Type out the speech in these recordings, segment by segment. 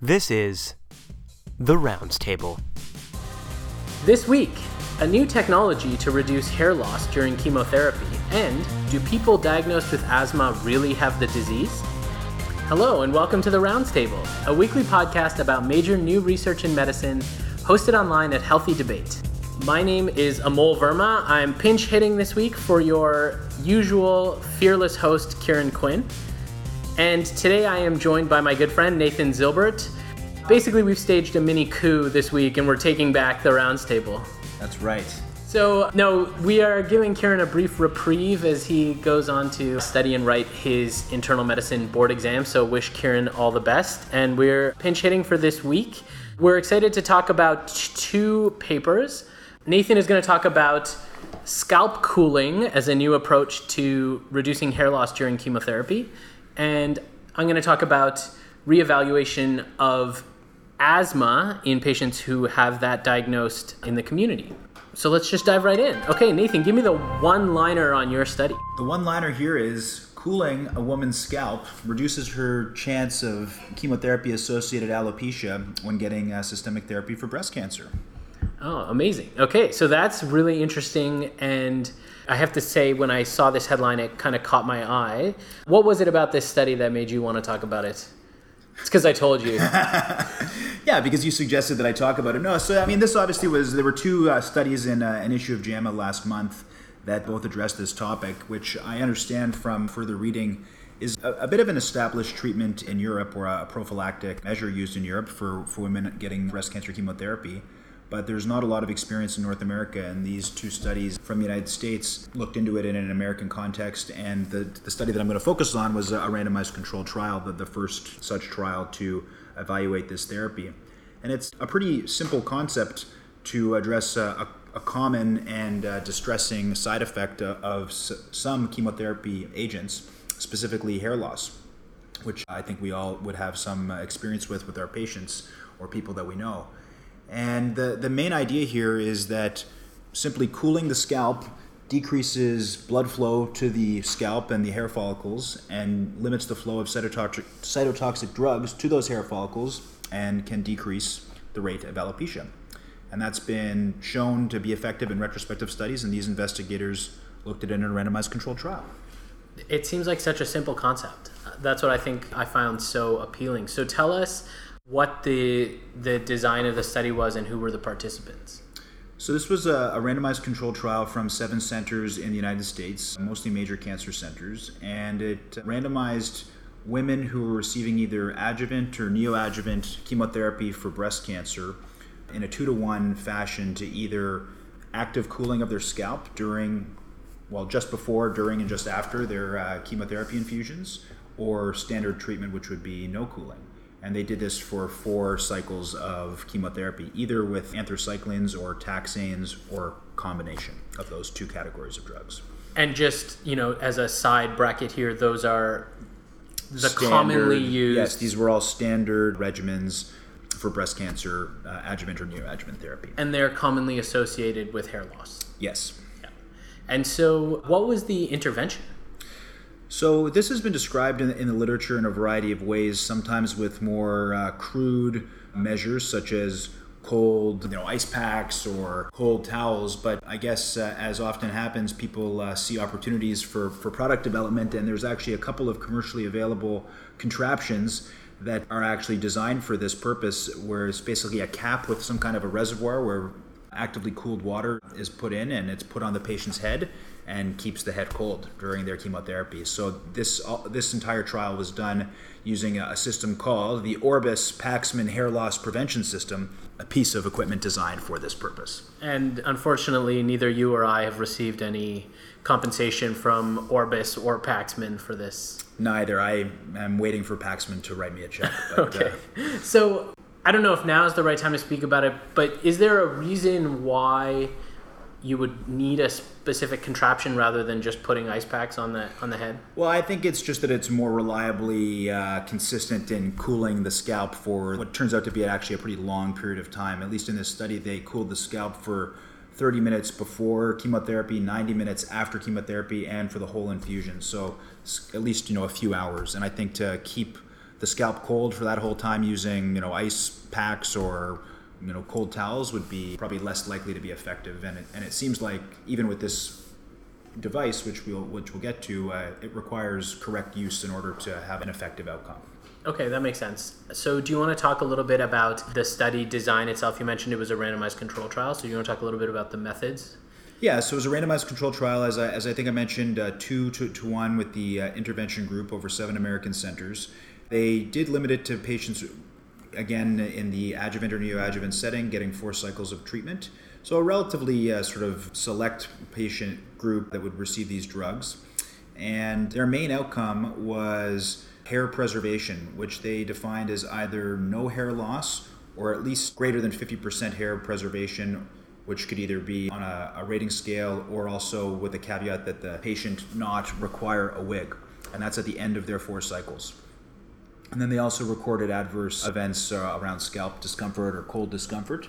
This is The Rounds Table. This week, a new technology to reduce hair loss during chemotherapy. And do people diagnosed with asthma really have the disease? Hello, and welcome to The Rounds Table, a weekly podcast about major new research in medicine, hosted online at Healthy Debate. My name is Amol Verma. I'm pinch hitting this week for your usual fearless host, Kieran Quinn. And today I am joined by my good friend, Nathan Zilbert. Basically, we've staged a mini coup this week and we're taking back the rounds table. That's right. So, no, we are giving Kieran a brief reprieve as he goes on to study and write his internal medicine board exam. So, wish Kieran all the best. And we're pinch hitting for this week. We're excited to talk about two papers. Nathan is going to talk about scalp cooling as a new approach to reducing hair loss during chemotherapy. And I'm going to talk about reevaluation of asthma in patients who have that diagnosed in the community. So let's just dive right in. Okay, Nathan, give me the one liner on your study. The one liner here is cooling a woman's scalp reduces her chance of chemotherapy associated alopecia when getting uh, systemic therapy for breast cancer. Oh, amazing. Okay, so that's really interesting. And I have to say, when I saw this headline, it kind of caught my eye. What was it about this study that made you want to talk about it? It's because I told you. yeah, because you suggested that I talk about it. No, so I mean, this obviously was there were two uh, studies in uh, an issue of JAMA last month that both addressed this topic, which I understand from further reading is a, a, bit of an established treatment in Europe or a prophylactic measure used in Europe for, for women getting breast cancer chemotherapy but there's not a lot of experience in North America. And these two studies from the United States looked into it in an American context. And the, the study that I'm going to focus on was a randomized controlled trial, the, the first such trial to evaluate this therapy. And it's a pretty simple concept to address a, a common and uh, distressing side effect of s- some chemotherapy agents, specifically hair loss, which I think we all would have some experience with with our patients or people that we know. And the, the main idea here is that simply cooling the scalp decreases blood flow to the scalp and the hair follicles and limits the flow of cytotoxic, cytotoxic drugs to those hair follicles and can decrease the rate of alopecia. And that's been shown to be effective in retrospective studies, and these investigators looked at it in a randomized controlled trial. It seems like such a simple concept. That's what I think I found so appealing. So tell us what the the design of the study was and who were the participants. So this was a, a, randomized controlled trial from seven centers in the United States, mostly major cancer centers, and it randomized women who were receiving either adjuvant or neoadjuvant chemotherapy for breast cancer in a two to one fashion to either active cooling of their scalp during, well, just before, during, and just after their uh, chemotherapy infusions, or standard treatment, which would be no cooling and they did this for four cycles of chemotherapy, either with anthracyclines or taxanes or combination of those two categories of drugs. And just you know, as a side bracket here, those are the standard, commonly used. Yes, these were all standard regimens for breast cancer, uh, adjuvant or neoadjuvant therapy. And they're commonly associated with hair loss. Yes. Yeah. And so, what was the intervention? So this has been described in, in, the literature in a variety of ways, sometimes with more uh, crude measures such as cold, you know, ice packs or cold towels. But I guess, uh, as often happens, people uh, see opportunities for, for product development, and there's actually a couple of commercially available contraptions that are actually designed for this purpose, where it's basically a cap with some kind of a reservoir where actively cooled water is put in and it's put on the patient's head and keeps the head cold during their chemotherapy. So this this entire trial was done using a system called the Orbis Paxman Hair Loss Prevention System, a piece of equipment designed for this purpose. And unfortunately, neither you or I have received any compensation from Orbis or Paxman for this. Neither. I am waiting for Paxman to write me a check. But, okay. Uh, so I don't know if now is the right time to speak about it, but is there a reason why you would need a specific contraption rather than just putting ice packs on the on the head? Well, I think it's just that it's more reliably uh, consistent in cooling the scalp for what turns out to be actually a pretty long period of time. At least in this study, they cooled the scalp for 30 minutes before chemotherapy, 90 minutes after chemotherapy, and for the whole infusion. So at least you know a few hours. And I think to keep the scalp cold for that whole time using you know ice packs or you know cold towels would be probably less likely to be effective. And it, and it seems like even with this device, which we'll which we'll get to, uh, it requires correct use in order to have an effective outcome. Okay, that makes sense. So, do you want to talk a little bit about the study design itself? You mentioned it was a randomized control trial, so do you want to talk a little bit about the methods? Yeah, so it was a randomized control trial, as I, as I think I mentioned, uh, two to, to one with the uh, intervention group over seven American centers. They did limit it to patients, again, in the adjuvant or neoadjuvant setting, getting four cycles of treatment. So, a relatively uh, sort of select patient group that would receive these drugs. And their main outcome was hair preservation, which they defined as either no hair loss or at least greater than 50% hair preservation, which could either be on a, a, rating scale or also with the caveat that the patient not require a wig. And that's at the end of their four cycles. And then they also recorded adverse events uh, around scalp discomfort or cold discomfort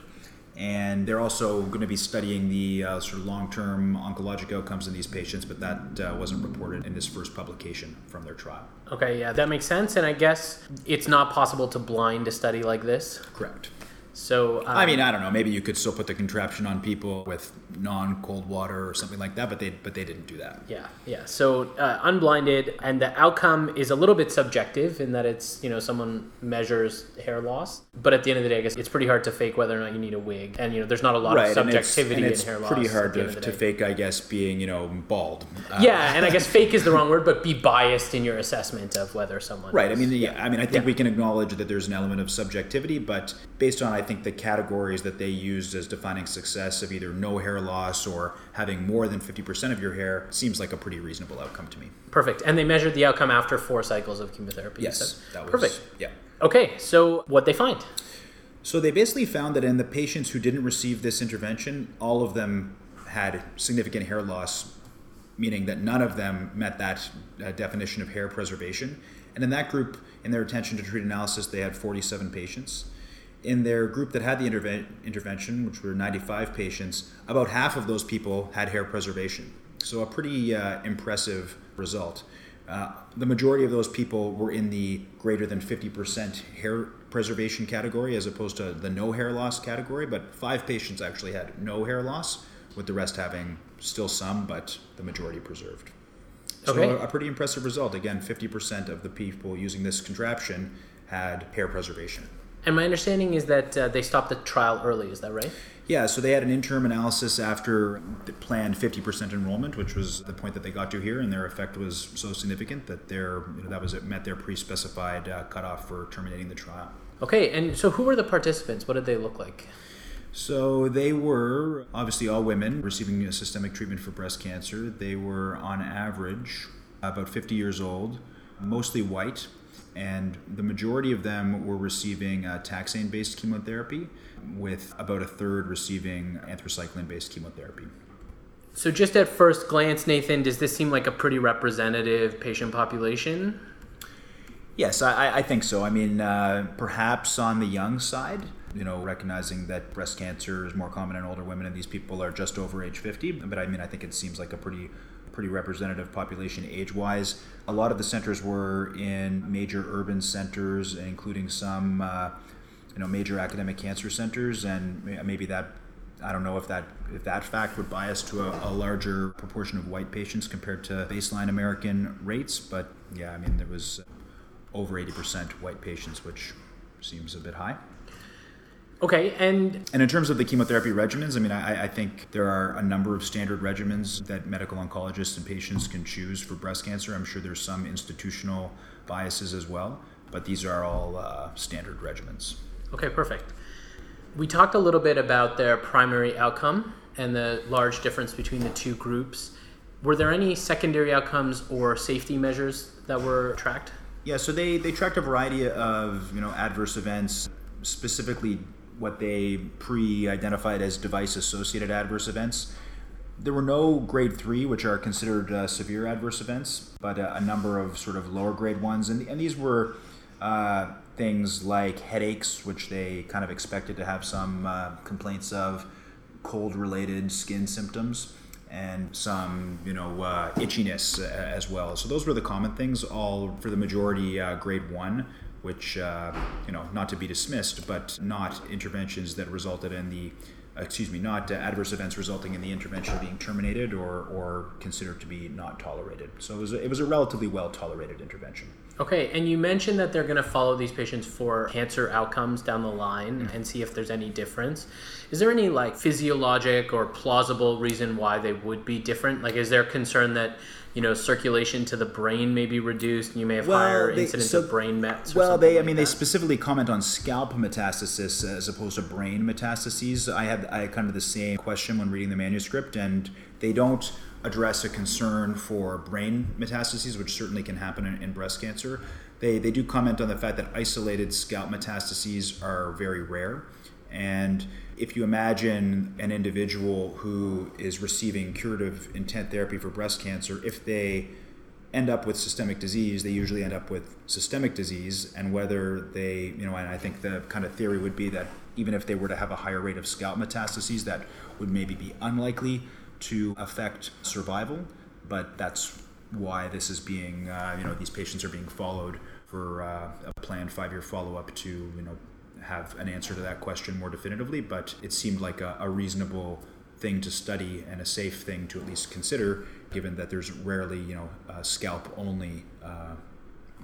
and they're also going to be studying the uh, sort of long-term oncologic outcomes in these patients, but that uh, wasn't reported in this first publication from their trial. Okay, yeah, that makes sense, and I guess it's not possible to blind a study like this. Correct. So um, I mean, I don't know. Maybe you could still put the contraption on people with non-cold water or something like that, but they but they didn't do that. Yeah, yeah. So uh, unblinded, and the outcome is a little bit subjective in that it's you know someone measures hair loss, but at the end of the day, I guess it's pretty hard to fake whether or not you need a wig, and you know there's not a lot right, of subjectivity and it's, and in hair loss. It's pretty hard to, to fake, I guess, being you know bald. Uh, yeah, and I guess fake is the wrong word, but be biased in your assessment of whether someone. Right. Is. I mean, yeah. I mean, I think yeah. we can acknowledge that there's an element of subjectivity, but based on I think the categories that they used as defining success of either no hair loss or having more than 50% of your hair seems like a pretty reasonable outcome to me. Perfect. And they measured the outcome after four cycles of chemotherapy. Yes. That was, Perfect. Yeah. Okay, so what they find? So they basically found that in the patients who didn't receive this intervention, all of them had significant hair loss, meaning that none of them met that uh, definition of hair preservation. And in that group, in their intention to treat analysis, they had 47 patients in their group that had the interve- intervention, which were 95 patients, about half of those people had hair preservation. So, a pretty uh, impressive result. Uh, the majority of those people were in the greater than 50% hair preservation category as opposed to the no hair loss category, but five patients actually had no hair loss, with the rest having still some, but the majority preserved. So, okay. a, a pretty impressive result. Again, 50% of the people using this contraption had hair preservation. And my understanding is that uh, they stopped the trial early. Is that right? Yeah, so they had an interim analysis after the planned 50% enrollment, which was the point that they got to here, and their effect was so significant that their you know, that was it met their pre-specified uh, cutoff for terminating the trial. Okay, and so who were the participants? What did they look like? So they were obviously all women receiving systemic treatment for breast cancer. They were on average about 50 years old, mostly white, and the majority of them were receiving uh, taxane based chemotherapy, with about a third receiving anthracycline based chemotherapy. So, just at first glance, Nathan, does this seem like a pretty representative patient population? Yes, I, I think so. I mean, uh, perhaps on the young side, you know, recognizing that breast cancer is more common in older women and these people are just over age 50. But I mean, I think it seems like a pretty pretty representative population age wise. A lot of the centers were in major urban centers, including some uh, you know major academic cancer centers, and maybe that I don't know if that if that fact would bias to a, a, larger proportion of white patients compared to baseline American rates. But yeah, I mean there was over 80% white patients, which seems a bit high. Okay, and and in terms of the chemotherapy regimens, I mean, I, I, think there are a number of standard regimens that medical oncologists and patients can choose for breast cancer. I'm sure there's some institutional biases as well, but these are all uh, standard regimens. Okay, perfect. We talked a little bit about their primary outcome and the large difference between the two groups. Were there any secondary outcomes or safety measures that were tracked? Yeah, so they, they tracked a variety of you know adverse events, specifically what they pre-identified as device-associated adverse events. There were no grade three, which are considered uh, severe adverse events, but a, a, number of sort of lower grade ones, and, and these were uh, things like headaches, which they kind of expected to have some uh, complaints of, cold-related skin symptoms, and some you know uh, itchiness uh, as well. So those were the common things, all for the majority uh, grade one which uh, you know not to be dismissed, but not interventions that resulted in the excuse me, not uh, adverse events resulting in the intervention being terminated or, or considered to be not tolerated. So it was a, it was a relatively well tolerated intervention. Okay, and you mentioned that they're going to follow these patients for cancer outcomes down the line mm-hmm. and see if there's any difference. Is there any like physiologic or plausible reason why they would be different? Like, is there concern that you know circulation to the brain may be reduced and you may have well, higher they, incidence so, of brain mets well they i mean they specifically comment on scalp metastasis as opposed to brain metastases i had i had kind of the same question when reading the manuscript and they don't address a concern for brain metastases, which certainly can happen in, in, breast cancer. They, they do comment on the fact that isolated scalp metastases are very rare. And if you imagine an individual who is receiving curative intent therapy for breast cancer, if they end up with systemic disease, they usually end up with systemic disease. And whether they, you know, and I think the kind of theory would be that even if they were to have a higher rate of scalp metastases, that would maybe be unlikely to affect survival, but that's why this is being, uh, you know, these patients are being followed for uh, a planned five-year follow-up to, you know, have an answer to that question more definitively. But it seemed like a, a reasonable thing to study and a safe thing to at least consider, given that there's rarely, you know, scalp-only uh,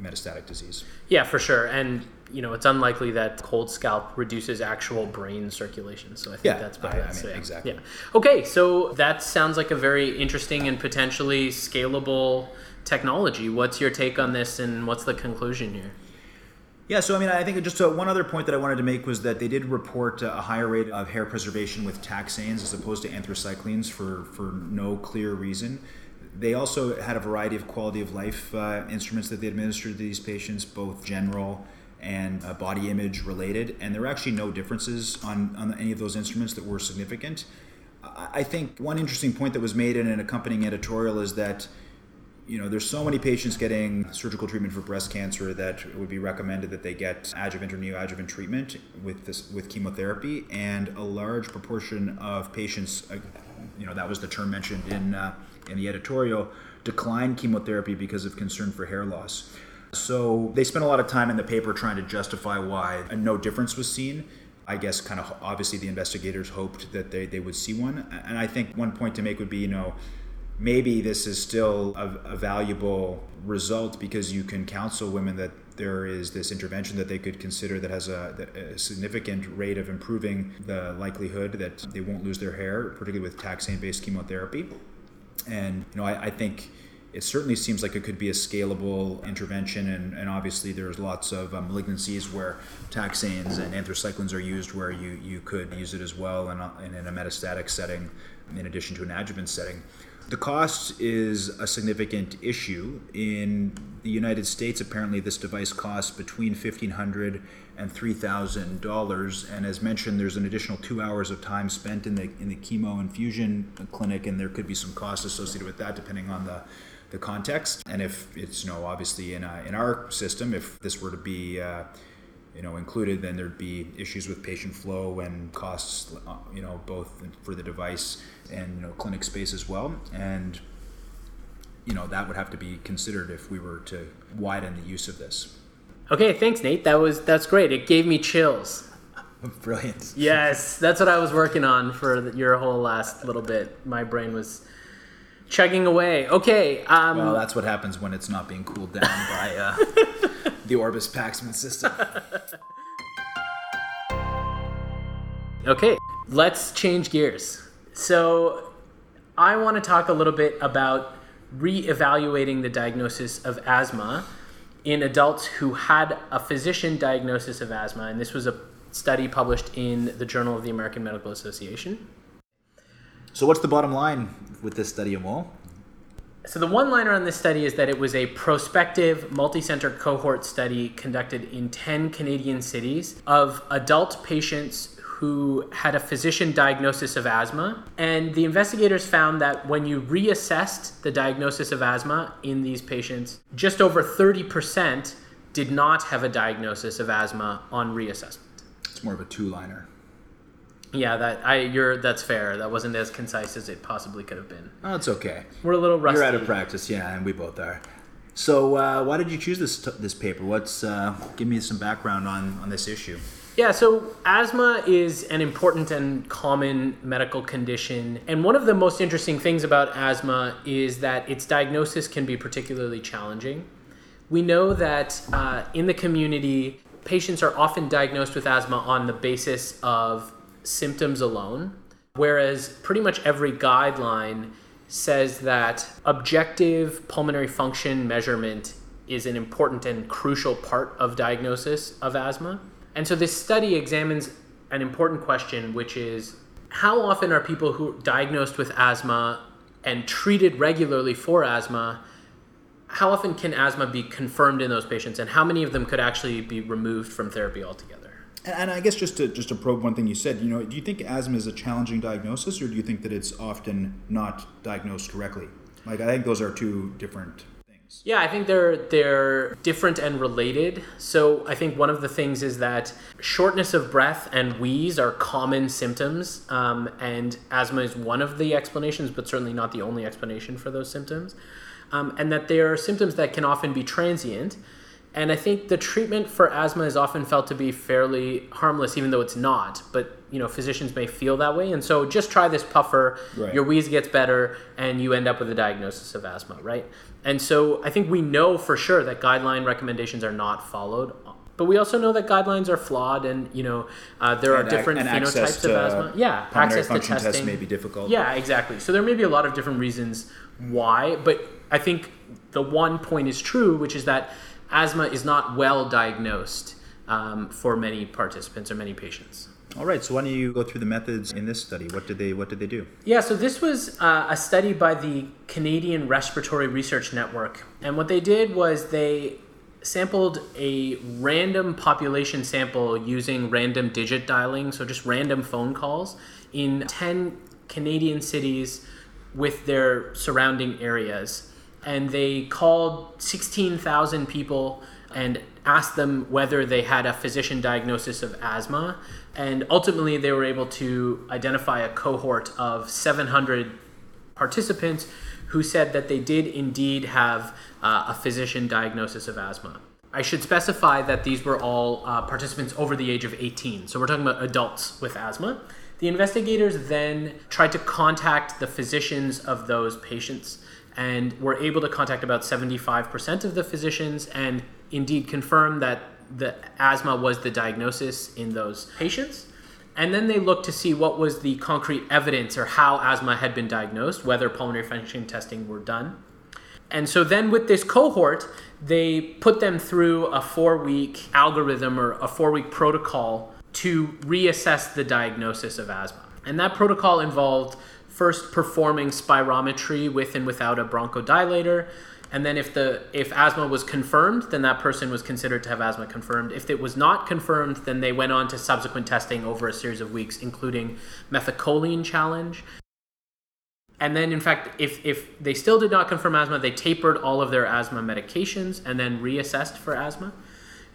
metastatic disease. Yeah, for sure. And you know, it's unlikely that cold scalp reduces actual brain circulation. So I think yeah, that's better. I, I mean, exactly. Yeah. Okay, so that sounds like a very interesting and potentially scalable technology. What's your take on this, and what's the conclusion here? Yeah, so I mean, I think just uh, one other point that I wanted to make was that they did report uh, a higher rate of hair preservation with taxanes as opposed to anthracyclines for, for no clear reason. They also had a variety of quality of life uh, instruments that they administered to these patients, both general and uh, body image related, and there were actually no differences on, on any of those instruments that were significant. I think one interesting point that was made in an accompanying editorial is that you know there's so many patients getting surgical treatment for breast cancer that it would be recommended that they get adjuvant or neoadjuvant treatment with this with chemotherapy and a large proportion of patients uh, you know that was the term mentioned in uh, in the editorial declined chemotherapy because of concern for hair loss so they spent a lot of time in the paper trying to justify why no difference was seen. I guess kind of obviously the investigators hoped that they, they would see one. And I think one point to make would be, you know, maybe this is still a, a valuable result because you can counsel women that there is this intervention that they could consider that has a, a, significant rate of improving the likelihood that they won't lose their hair, particularly with taxane-based chemotherapy. And you know, I, I think it certainly seems like it could be a scalable intervention, and, and obviously there's lots of um, malignancies where taxanes and anthracyclines are used, where you, you could use it as well in a, in a metastatic setting, in addition to an adjuvant setting. The cost is a significant issue. In the United States, apparently this device costs between $1,500 and $3,000. And as mentioned, there's an additional two hours of time spent in the, in the chemo infusion clinic, and there could be some costs associated with that depending on the the context. And if it's, you know, obviously in, a, in our system, if this were to be, uh, you know, included, then there'd be issues with patient flow and costs, uh, you know, both for the device and, you know, clinic space as well. And, you know, that would have to be considered if we were to widen the use of this. Okay, thanks, Nate. That was that's great. It gave me chills. Brilliant. Yes, that's what I was working on for your whole last little bit. My brain was chugging away. Okay. Um, well, that's what happens when it's not being cooled down by uh, the Orbis Paxman system. okay, let's change gears. So, I want to talk a little bit about re-evaluating the diagnosis of asthma in adults who had a physician diagnosis of asthma, and this was a study published in the Journal of the American Medical Association. So, what's the bottom line with this study, Amol? So, the one liner on this study is that it was a prospective multi center cohort study conducted in 10 Canadian cities of adult patients who had a physician diagnosis of asthma. And the investigators found that when you reassessed the diagnosis of asthma in these patients, just over 30% did not have a diagnosis of asthma on reassessment. It's more of a two liner. Yeah, that I you're that's fair. That wasn't as concise as it possibly could have been. Oh, it's okay. We're a little rusty. You're out of practice, yeah, and we both are. So, uh, why did you choose this this paper? What's uh, give me some background on on this issue? Yeah, so asthma is an important and common medical condition. And one of the most interesting things about asthma is that its diagnosis can be particularly challenging. We know that uh, in the community, patients are often diagnosed with asthma on the basis of symptoms alone, whereas pretty much every guideline says that objective pulmonary function measurement is an important and crucial part of diagnosis of asthma. And so this study examines an important question, which is how often are people who are diagnosed with asthma and treated regularly for asthma, how often can asthma be confirmed in those patients, and how many of them could actually be removed from therapy altogether? And, I guess just to just to probe one thing you said, you know, do you think asthma is a challenging diagnosis, or do you think that it's often not diagnosed correctly? Like I think those are two different things. Yeah, I think they're they're different and related. So I think one of the things is that shortness of breath and wheeze are common symptoms, um, and asthma is one of the explanations, but certainly not the only explanation for those symptoms. Um, and that they are symptoms that can often be transient. And I think the treatment for asthma is often felt to be fairly harmless, even though it's not. But you know, physicians may feel that way, and so just try this puffer. Right. Your wheeze gets better, and you end up with a diagnosis of asthma, right? And so I think we know for sure that guideline recommendations are not followed. But we also know that guidelines are flawed, and you know uh, there are And ac- different and phenotypes of asthma. Yeah, access to testing tests may be difficult. Yeah, exactly. So there may be a lot of different reasons why, but I think the one point is true, which is that asthma is not well diagnosed um, for many participants or many patients. All right. So why don't you go through the methods in this study? What did they What did they do? Yeah, so this was uh, a study by the Canadian Respiratory Research Network. And what they did was they sampled a random population sample using random digit dialing, so just random phone calls in 10 Canadian cities with their surrounding areas. And they called 16,000 people and asked them whether they had a physician diagnosis of asthma. And ultimately, they were able to identify a cohort of 700 participants who said that they did indeed have uh, a physician diagnosis of asthma. I should specify that these were all uh, participants over the age of 18. So we're talking about adults with asthma. The investigators then tried to contact the physicians of those patients and were able to contact about 75% of the physicians and indeed confirm that the asthma was the diagnosis in those patients. And then they looked to see what was the concrete evidence or how asthma had been diagnosed, whether pulmonary function testing were done. And so then with this cohort, they put them through a four week algorithm or a four week protocol to reassess the diagnosis of asthma. And that protocol involved first performing spirometry with and without a bronchodilator. And then if the if asthma was confirmed, then that person was considered to have asthma confirmed. If it was not confirmed, then they went on to subsequent testing over a series of weeks, including methacholine challenge. And then, in fact, if, if they still did not confirm asthma, they tapered all of their asthma medications and then reassessed for asthma.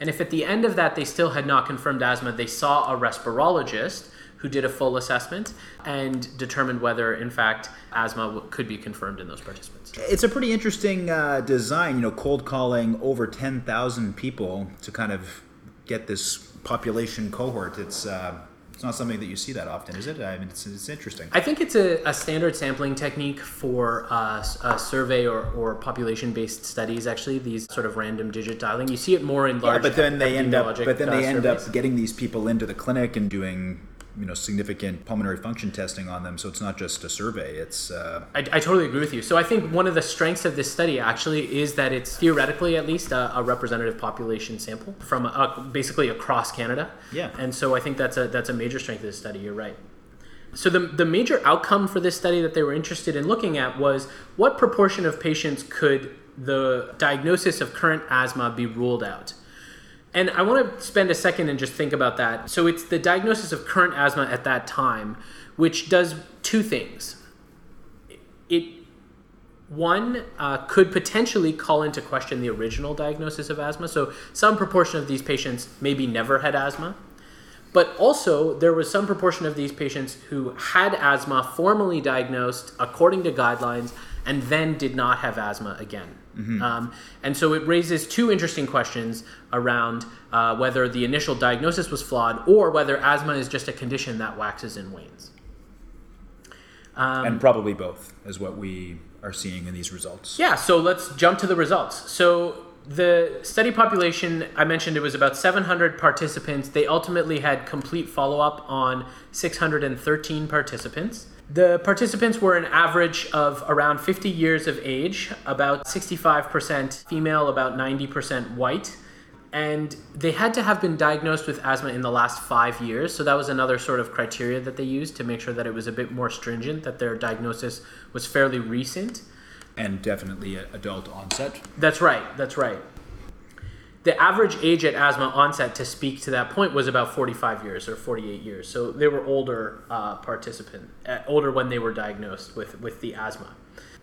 And if at the end of that they still had not confirmed asthma, they saw a respirologist who did a full assessment and determined whether, in fact, asthma w- could be confirmed in those participants. It's a pretty interesting uh, design. You know, cold calling over ten thousand people to kind of get this population cohort. It's uh, it's not something that you see that often, is it? I mean, it's, it's interesting. I think it's a, a standard sampling technique for uh, a survey or, or population based studies, actually, these sort of random digit dialing. You see it more in large. Yeah, but then they end up. But then uh, they end surveys. up getting these people into the clinic and doing you know significant pulmonary function testing on them. So it's not just a survey. It's uh, I, I totally agree with you. So I think one of the strengths of this study actually is that it's theoretically at least a, a representative population sample from uh basically across Canada. Yeah. And so I think that's a that's a major strength of this study. You're right. So the, the major outcome for this study that they were interested in looking at was what proportion of patients could the diagnosis of current asthma be ruled out. And I want to spend a second and just think about that. So it's the diagnosis of current asthma at that time, which does two things. It one uh, could potentially call into question the original diagnosis of asthma. So some proportion of these patients maybe never had asthma. But also, there was some proportion of these patients who had asthma formally diagnosed according to guidelines and then did not have asthma again. Um, and so it raises two interesting questions around uh, whether the initial diagnosis was flawed or whether asthma is just a condition that waxes and wanes. and probably both is what we are seeing in these results. Yeah, so let's jump to the results. So the study population, I mentioned it was about 700 participants. They ultimately had complete follow up on 613 participants. The participants were an average of around 50 years of age, about 65% female, about 90% white. And they had to have been diagnosed with asthma in the last five years. So that was another sort of criteria that they used to make sure that it was a bit more stringent, that their diagnosis was fairly recent. And definitely adult onset. That's right. That's right. The average age at asthma onset, to speak to that point, was about 45 years or 48 years. So they were older uh, participant, uh, older when they were diagnosed with with the asthma.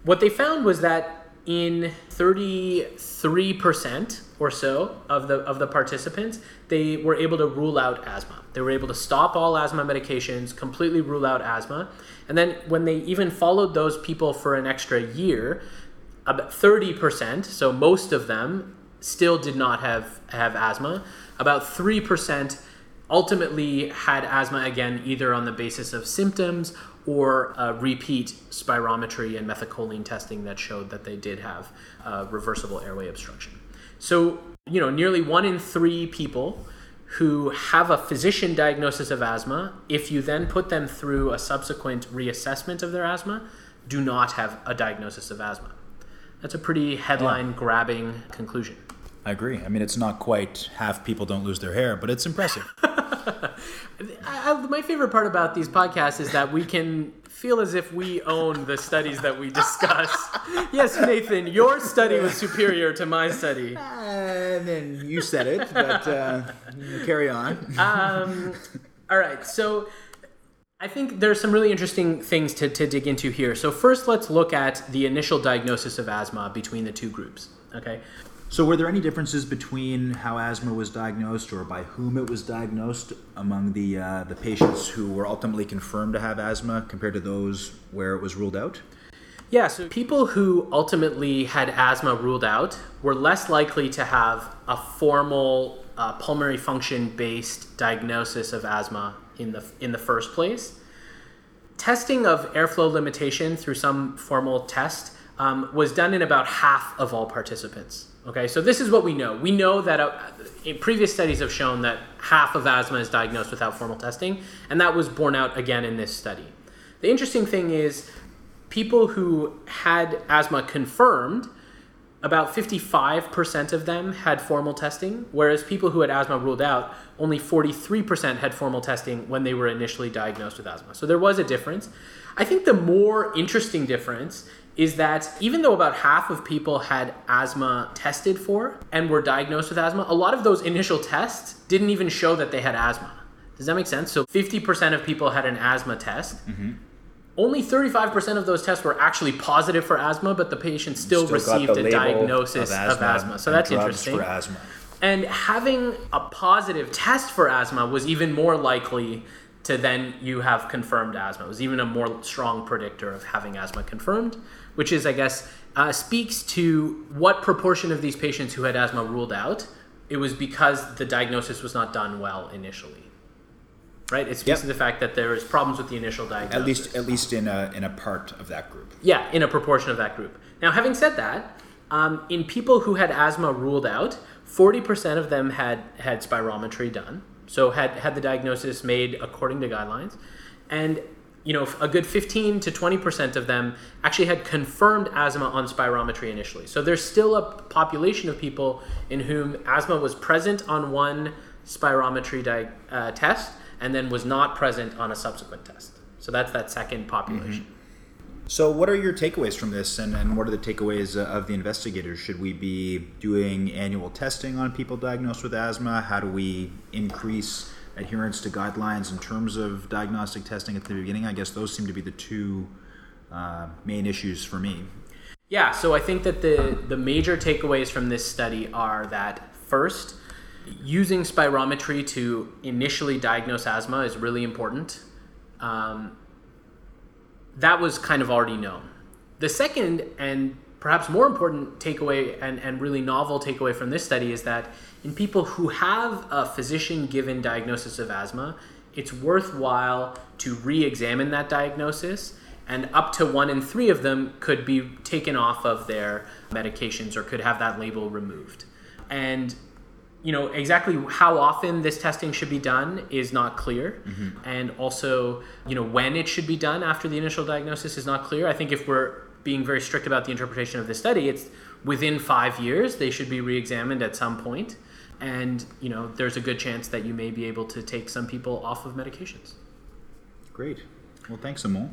What they found was that in 33% or so of the of the participants, they were able to rule out asthma. They were able to stop all asthma medications, completely rule out asthma. And then when they even followed those people for an extra year, about 30%, so most of them still did not have have asthma. About 3% ultimately had asthma again either on the basis of symptoms or uh, repeat spirometry and methacholine testing that showed that they did have uh, reversible airway obstruction. So, you know, nearly one in three people who have a physician diagnosis of asthma, if you then put them through a subsequent reassessment of their asthma, do not have a diagnosis of asthma. That's a pretty headline grabbing conclusion. I agree. I mean, it's not quite half people don't lose their hair, but it's impressive. I, my favorite part about these podcasts is that we can feel as if we own the studies that we discuss. yes, Nathan, your study was superior to my study. and then you said it, but uh, carry on. Um, all right, so I think there's some really interesting things to, to dig into here. So, first, let's look at the initial diagnosis of asthma between the two groups. Okay. So, were there any differences between how asthma was diagnosed or by whom it was diagnosed among the uh, the patients who were ultimately confirmed to have asthma compared to those where it was ruled out? Yeah, so people who ultimately had asthma ruled out were less likely to have a formal uh, pulmonary function based diagnosis of asthma in the in the first place. Testing of airflow limitation through some formal test um, was done in about half of all participants. Okay, so this is what we know. We know that uh, previous studies have shown that half of asthma is diagnosed without formal testing, and that was borne out again in this study. The interesting thing is, people who had asthma confirmed, about 55% of them had formal testing, whereas people who had asthma ruled out, only 43% had formal testing when they were initially diagnosed with asthma. So there was a difference. I think the more interesting difference is that even though about half of people had asthma tested for and were diagnosed with asthma, a lot of those initial tests didn't even show that they had asthma. Does that make sense? So 50% of people had an asthma test. Mm-hmm. Only 35% of those tests were actually positive for asthma, but the patient still, Still received a diagnosis of asthma. So that's interesting. asthma. And having a positive test for asthma was even more likely to then you have confirmed asthma. It was even a more strong predictor of having asthma confirmed, which is, I guess, uh, speaks to what proportion of these patients who had asthma ruled out. It was because the diagnosis was not done well initially. Right? It speaks Yep. to the fact that there was problems with the initial diagnosis. At least, at least in a in a part of that group. Yeah, in a proportion of that group. Now, having said that, um, in people who had asthma ruled out, 40% of them had had spirometry done, so had had the diagnosis made according to guidelines, and you know a good 15 to 20% of them actually had confirmed asthma on spirometry initially. So there's still a population of people in whom asthma was present on one spirometry di- uh, test and then was not present on a subsequent test. So that's that second population. So, what are your takeaways from this, and, and what are the takeaways uh, of the investigators? Should we be doing annual testing on people diagnosed with asthma? How do we increase adherence to guidelines in terms of diagnostic testing at the beginning? I guess those seem to be the two uh, main issues for me. Yeah, so I think that the the major takeaways from this study are that first, using spirometry to initially diagnose asthma is really important. Um, that was kind of already known. the second and perhaps more important takeaway and, and really novel takeaway from this study is that in people who have a physician given diagnosis of asthma, it's worthwhile to re examine that diagnosis, and up to one in three of them could be taken off of their medications or could have that label removed. And you know exactly how often this testing should be done is not clear. And also you know when it should be done after the initial diagnosis is not clear. I think if we're being very strict about the interpretation of this study it's within five years they should be re-examined at some point. And you know there's a good chance that you may be able to take some people off of medications. Great. Well, thanks, Amol.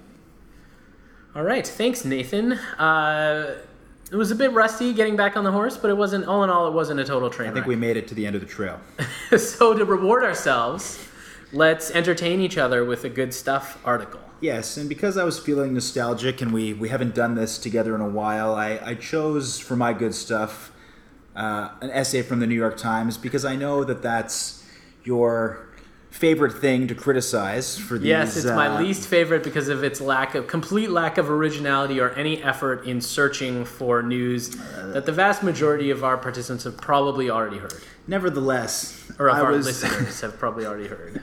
all right. Thanks nathan. Uh, it was a bit rusty getting back on the horse but it wasn't all in all it wasn't a total train I think we made it to the end of the trail. so to reward ourselves, let's entertain each other with a good stuff article. Yes, and because I was feeling nostalgic and we, we haven't done this together in a while, I, I chose for my good stuff uh, an essay from the New York Times because I know that that's your favorite thing to criticize for these. Yes, it's my uh, least favorite because of its lack of complete lack of originality or any effort in searching for news that the vast majority of our participants have probably already heard, Nevertheless, or of I our was, listeners have probably already heard.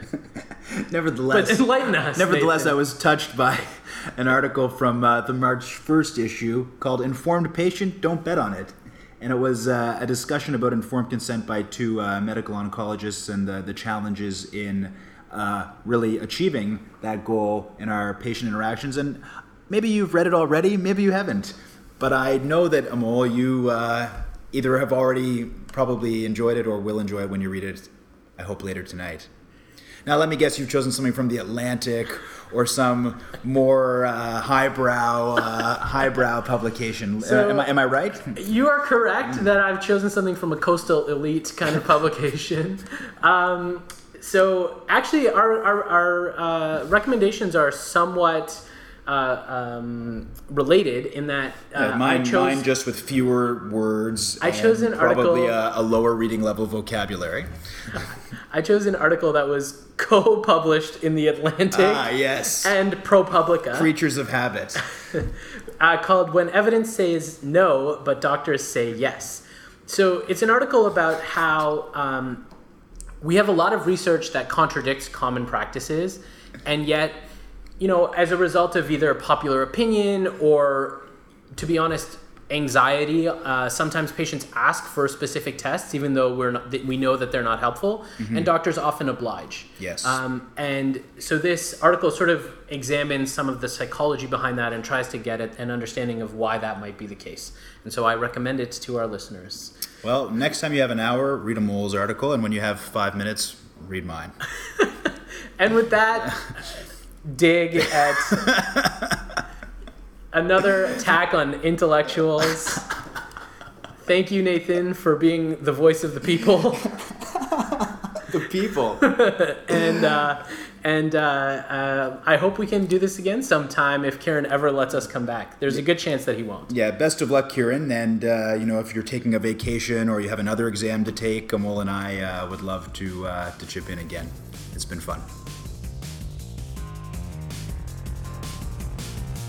nevertheless, But enlighten us. Nevertheless, I was touched by an article from uh, the March 1st issue called Informed Patient, Don't Bet on It. And it was uh, a discussion about informed consent by two uh, medical oncologists and the, the challenges in uh, really achieving that goal in our patient interactions. And maybe you've read it already, maybe you haven't. But I know that, Amol, you uh, either have already probably enjoyed it or will enjoy it when you read it, I hope, later tonight. Now, let me guess, you've chosen something from the Atlantic or some more uh, highbrow, uh, highbrow publication. So- Uh, am, I, am I right? You are correct that I've chosen something from a coastal elite kind of publication. Um, so actually, our our, our uh, recommendations are somewhat uh, um, related in that uh, Uh, mine, I chose. mine just with fewer words. I chose an probably article- a, a lower reading level vocabulary. I chose an article that was co-published in the Atlantic Ah, yes. and ProPublica. Creatures of habit. uh, called When Evidence Says No, but Doctors Say Yes. So it's an article about how um, we have a lot of research that contradicts common practices, and yet, you know, as a result of either popular opinion or, to be honest, anxiety, uh, sometimes patients ask for specific tests, even though we're not, we know that they're not helpful, and doctors often oblige. Yes. Um, and so this article sort of examines some of the psychology behind that and tries to get an understanding of why that might be the case. And so I recommend it to our listeners. well, next time you have an hour, read Amol's article, and when you have five minutes, read mine. And with that, dig at another attack on intellectuals. Thank you, Nathan, for being the voice of the people. The people. and uh, and uh, uh, I hope we can do this again sometime if Kieran ever lets us come back. There's a good chance that he won't. Yeah, best of luck, Kieran. And uh, you know, if you're taking a vacation or you have another exam to take, Amol and I uh, would love to uh, to chip in again. It's been fun.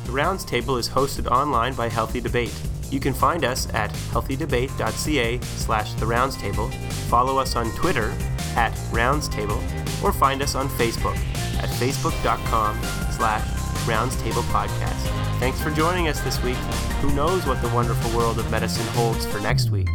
The Rounds Table is hosted online by Healthy Debate. You can find us at healthydebate.ca slash the follow us on Twitter at Rounds Table, or find us on Facebook at facebook.com slash Rounds Table Podcast. Thanks for joining us this week. Who knows what the wonderful world of medicine holds for next week?